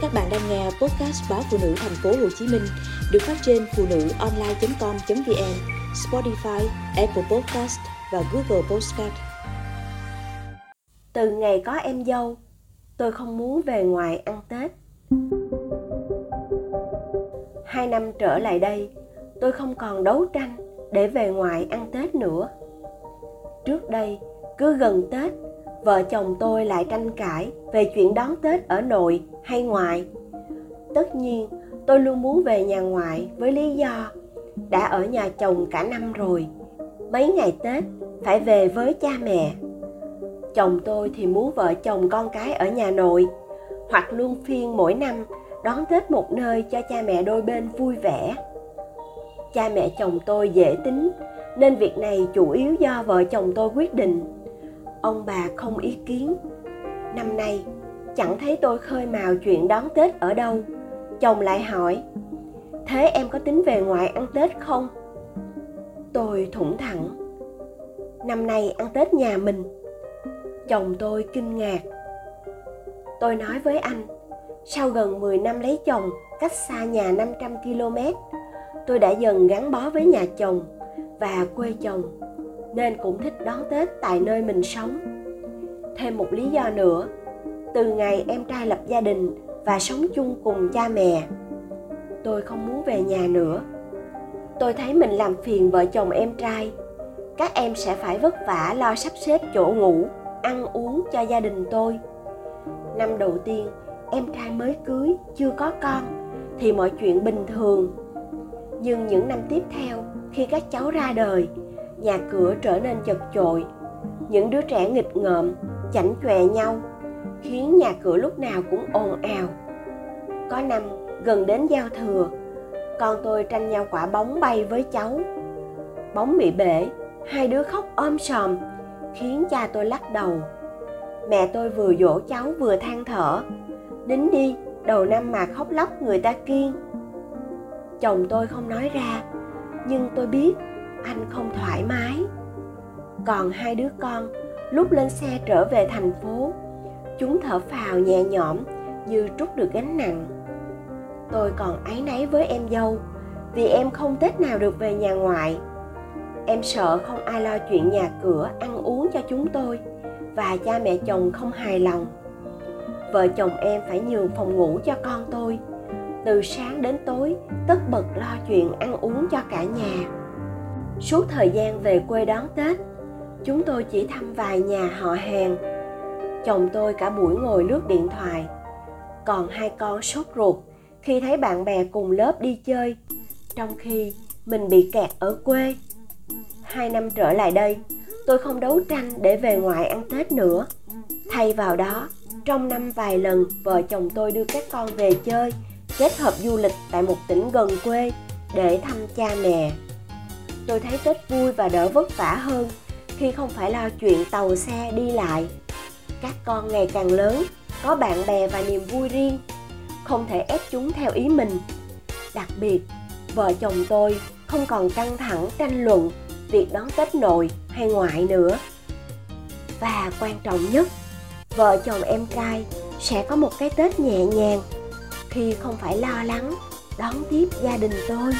Các bạn đang nghe podcast báo phụ nữ thành phố Hồ Chí Minh được phát trên phụ nữ online.com.vn, Spotify, Apple Podcast và Google Podcast. Từ ngày có em dâu, tôi không muốn về ngoài ăn Tết. Hai năm trở lại đây, tôi không còn đấu tranh để về ngoài ăn Tết nữa. Trước đây, cứ gần Tết, vợ chồng tôi lại tranh cãi về chuyện đón Tết ở nội hay ngoại. Tất nhiên, tôi luôn muốn về nhà ngoại với lý do đã ở nhà chồng cả năm rồi. Mấy ngày Tết phải về với cha mẹ. Chồng tôi thì muốn vợ chồng con cái ở nhà nội hoặc luôn phiên mỗi năm đón Tết một nơi cho cha mẹ đôi bên vui vẻ. Cha mẹ chồng tôi dễ tính nên việc này chủ yếu do vợ chồng tôi quyết định. Ông bà không ý kiến. Năm nay chẳng thấy tôi khơi mào chuyện đón Tết ở đâu. Chồng lại hỏi, thế em có tính về ngoại ăn Tết không? Tôi thủng thẳng. Năm nay ăn Tết nhà mình. Chồng tôi kinh ngạc. Tôi nói với anh, sau gần 10 năm lấy chồng, cách xa nhà 500 km, tôi đã dần gắn bó với nhà chồng và quê chồng, nên cũng thích đón Tết tại nơi mình sống. Thêm một lý do nữa, từ ngày em trai lập gia đình và sống chung cùng cha mẹ, tôi không muốn về nhà nữa. Tôi thấy mình làm phiền vợ chồng em trai. Các em sẽ phải vất vả lo sắp xếp chỗ ngủ, ăn uống cho gia đình tôi. Năm đầu tiên, em trai mới cưới, chưa có con, thì mọi chuyện bình thường. Nhưng những năm tiếp theo, khi các cháu ra đời, nhà cửa trở nên chật chội. Những đứa trẻ nghịch ngợm, chảnh chọe nhau, khiến nhà cửa lúc nào cũng ồn ào. Có năm gần đến giao thừa, con tôi tranh nhau quả bóng bay với cháu. Bóng bị bể, hai đứa khóc ôm sòm, khiến cha tôi lắc đầu. Mẹ tôi vừa dỗ cháu vừa than thở. Đính đi, đầu năm mà khóc lóc người ta kiên. Chồng tôi không nói ra, nhưng tôi biết anh không thoải mái. Còn hai đứa con, lúc lên xe trở về thành phố, chúng thở phào nhẹ nhõm như trút được gánh nặng. Tôi còn áy náy với em dâu vì em không tết nào được về nhà ngoại. Em sợ không ai lo chuyện nhà cửa ăn uống cho chúng tôi và cha mẹ chồng không hài lòng. Vợ chồng em phải nhường phòng ngủ cho con tôi. Từ sáng đến tối tất bật lo chuyện ăn uống cho cả nhà suốt thời gian về quê đón tết. Chúng tôi chỉ thăm vài nhà họ hàng. Chồng tôi cả buổi ngồi lướt điện thoại. Còn hai con sốt ruột khi thấy bạn bè cùng lớp đi chơi, trong khi mình bị kẹt ở quê. Hai năm trở lại đây, tôi không đấu tranh để về ngoại ăn tết nữa. Thay vào đó, trong năm vài lần vợ chồng tôi đưa các con về chơi, kết hợp du lịch tại một tỉnh gần quê để thăm cha mẹ tôi thấy tết vui và đỡ vất vả hơn, khi không phải lo chuyện tàu xe đi lại. Các con ngày càng lớn, có bạn bè và niềm vui riêng, không thể ép chúng theo ý mình. Đặc biệt, vợ chồng tôi không còn căng thẳng tranh luận việc đón tết nội hay ngoại nữa. Và quan trọng nhất, vợ chồng em trai sẽ có một cái tết nhẹ nhàng, khi không phải lo lắng đón tiếp gia đình tôi.